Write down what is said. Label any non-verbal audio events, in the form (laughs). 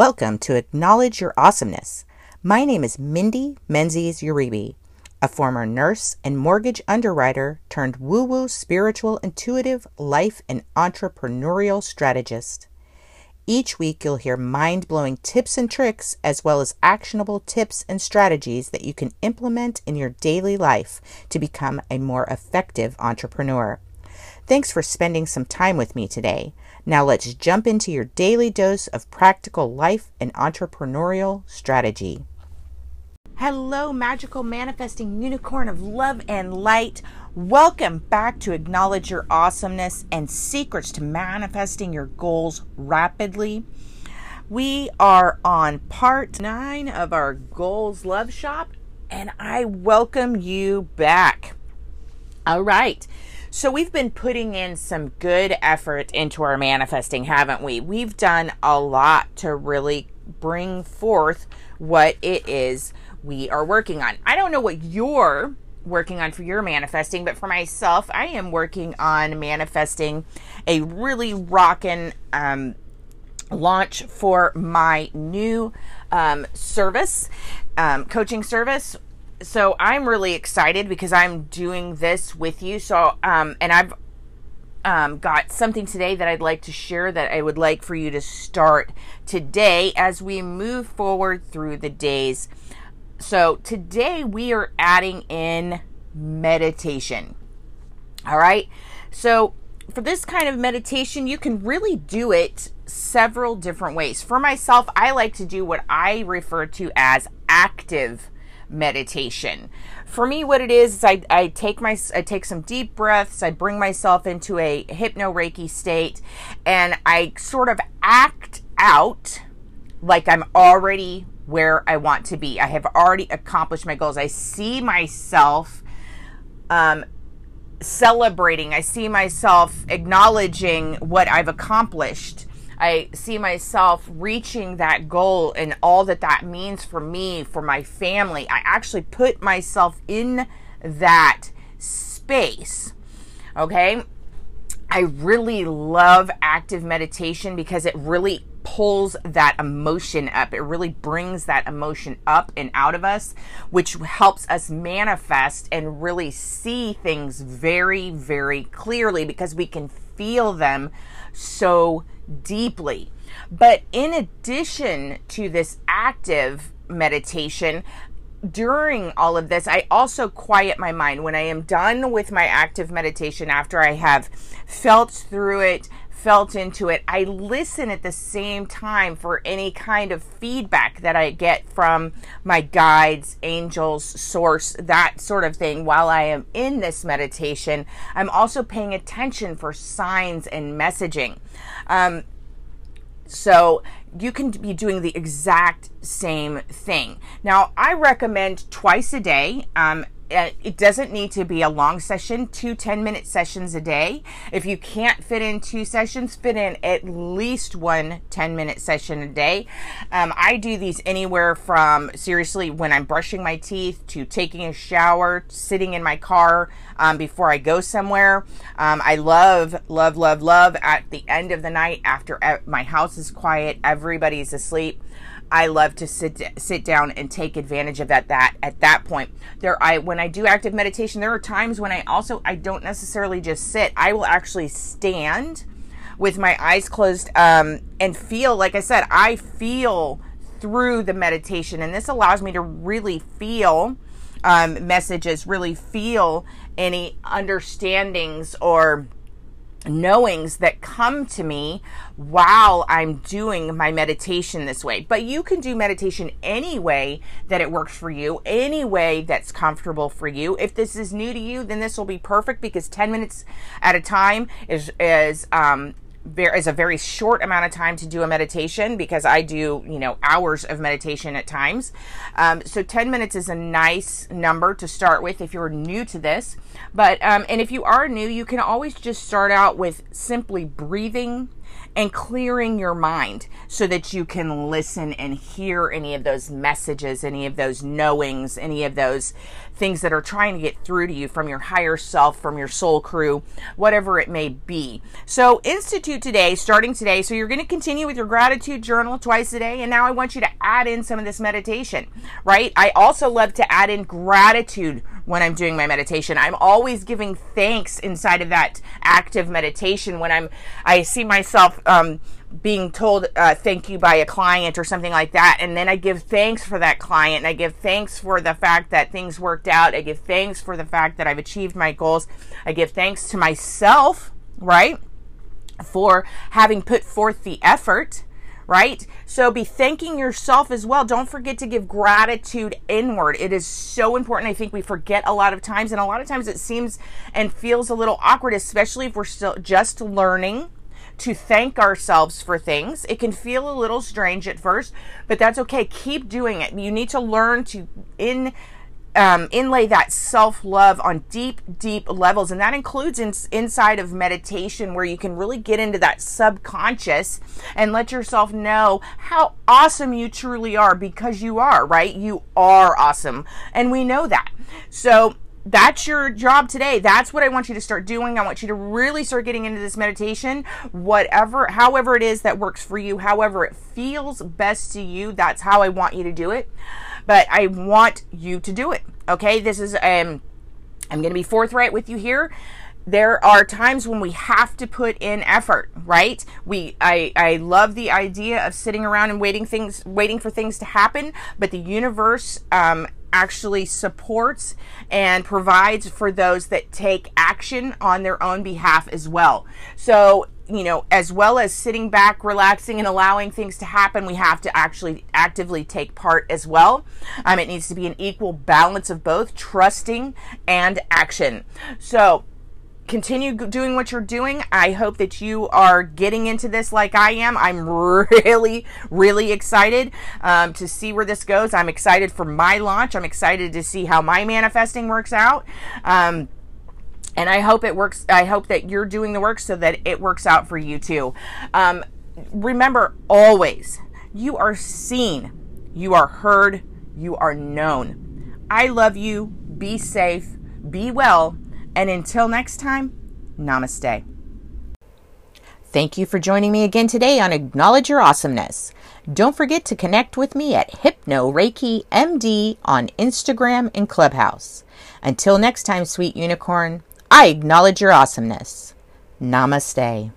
Welcome to Acknowledge Your Awesomeness. My name is Mindy Menzies Uribe, a former nurse and mortgage underwriter turned woo woo spiritual intuitive life and entrepreneurial strategist. Each week, you'll hear mind blowing tips and tricks, as well as actionable tips and strategies that you can implement in your daily life to become a more effective entrepreneur. Thanks for spending some time with me today. Now let's jump into your daily dose of practical life and entrepreneurial strategy. Hello, magical manifesting unicorn of love and light. Welcome back to Acknowledge Your Awesomeness and Secrets to Manifesting Your Goals Rapidly. We are on part nine of our Goals Love Shop, and I welcome you back. All right. So we've been putting in some good effort into our manifesting, haven't we? We've done a lot to really bring forth what it is we are working on. I don't know what you're working on for your manifesting, but for myself, I am working on manifesting a really rockin' um, launch for my new um, service, um, coaching service so I'm really excited because I'm doing this with you. So, um, and I've um, got something today that I'd like to share that I would like for you to start today as we move forward through the days. So, today we are adding in meditation. All right. So, for this kind of meditation, you can really do it several different ways. For myself, I like to do what I refer to as active meditation. For me, what it is, is I, I take my I take some deep breaths, I bring myself into a hypno reiki state, and I sort of act out like I'm already where I want to be. I have already accomplished my goals. I see myself um, celebrating. I see myself acknowledging what I've accomplished. I see myself reaching that goal and all that that means for me, for my family. I actually put myself in that space. Okay. I really love active meditation because it really pulls that emotion up. It really brings that emotion up and out of us, which helps us manifest and really see things very, very clearly because we can feel them so deeply. But in addition to this active meditation, during all of this, I also quiet my mind. When I am done with my active meditation, after I have felt through it, felt into it, I listen at the same time for any kind of feedback that I get from my guides, angels, source, that sort of thing while I am in this meditation. I'm also paying attention for signs and messaging. Um, so you can be doing the exact same thing. Now, I recommend twice a day. Um, it doesn't need to be a long session, two 10 minute sessions a day. If you can't fit in two sessions, fit in at least one 10 minute session a day. Um, I do these anywhere from seriously when I'm brushing my teeth to taking a shower, sitting in my car um, before I go somewhere. Um, I love, love, love, love at the end of the night after my house is quiet, everybody's asleep. I love to sit sit down and take advantage of that that at that point. There I when I do active meditation, there are times when I also I don't necessarily just sit. I will actually stand with my eyes closed um, and feel like I said, I feel through the meditation and this allows me to really feel um, messages, really feel any understandings or knowings that come to me while I'm doing my meditation this way. But you can do meditation any way that it works for you, any way that's comfortable for you. If this is new to you, then this will be perfect because 10 minutes at a time is is um there is a very short amount of time to do a meditation because I do, you know, hours of meditation at times. Um, so 10 minutes is a nice number to start with if you're new to this. But, um, and if you are new, you can always just start out with simply breathing and clearing your mind so that you can listen and hear any of those messages, any of those knowings, any of those things that are trying to get through to you from your higher self, from your soul crew, whatever it may be. So, institute today, starting today. So, you're going to continue with your gratitude journal twice a day. And now I want you to add in some of this meditation, right? I also love to add in gratitude when I'm doing my meditation. I'm always giving thanks inside of that active meditation when I'm, I see myself, um, being told uh, thank you by a client or something like that and then i give thanks for that client and i give thanks for the fact that things worked out i give thanks for the fact that i've achieved my goals i give thanks to myself right for having put forth the effort right? So be thanking yourself as well. Don't forget to give gratitude inward. It is so important. I think we forget a lot of times, and a lot of times it seems and feels a little awkward, especially if we're still just learning to thank ourselves for things. It can feel a little strange at first, but that's okay. Keep doing it. You need to learn to in um, inlay that self love on deep, deep levels. And that includes in, inside of meditation, where you can really get into that subconscious and let yourself know how awesome you truly are because you are, right? You are awesome. And we know that. So, that's your job today. That's what I want you to start doing. I want you to really start getting into this meditation, whatever, however it is that works for you, however it feels best to you. That's how I want you to do it but I want you to do it. Okay, this is um, I'm going to be forthright with you here. There are times when we have to put in effort, right? We I I love the idea of sitting around and waiting things waiting for things to happen, but the universe um, actually supports and provides for those that take action on their own behalf as well. So you know, as well as sitting back, relaxing, and allowing things to happen, we have to actually actively take part as well. Um, it needs to be an equal balance of both trusting and action. So, continue doing what you're doing. I hope that you are getting into this like I am. I'm (laughs) really, really excited um, to see where this goes. I'm excited for my launch. I'm excited to see how my manifesting works out. Um, and I hope it works. I hope that you're doing the work so that it works out for you too. Um, remember always, you are seen, you are heard, you are known. I love you. Be safe, be well, and until next time, namaste. Thank you for joining me again today on Acknowledge Your Awesomeness. Don't forget to connect with me at Hypno Reiki MD on Instagram and Clubhouse. Until next time, sweet unicorn. I acknowledge your awesomeness. Namaste.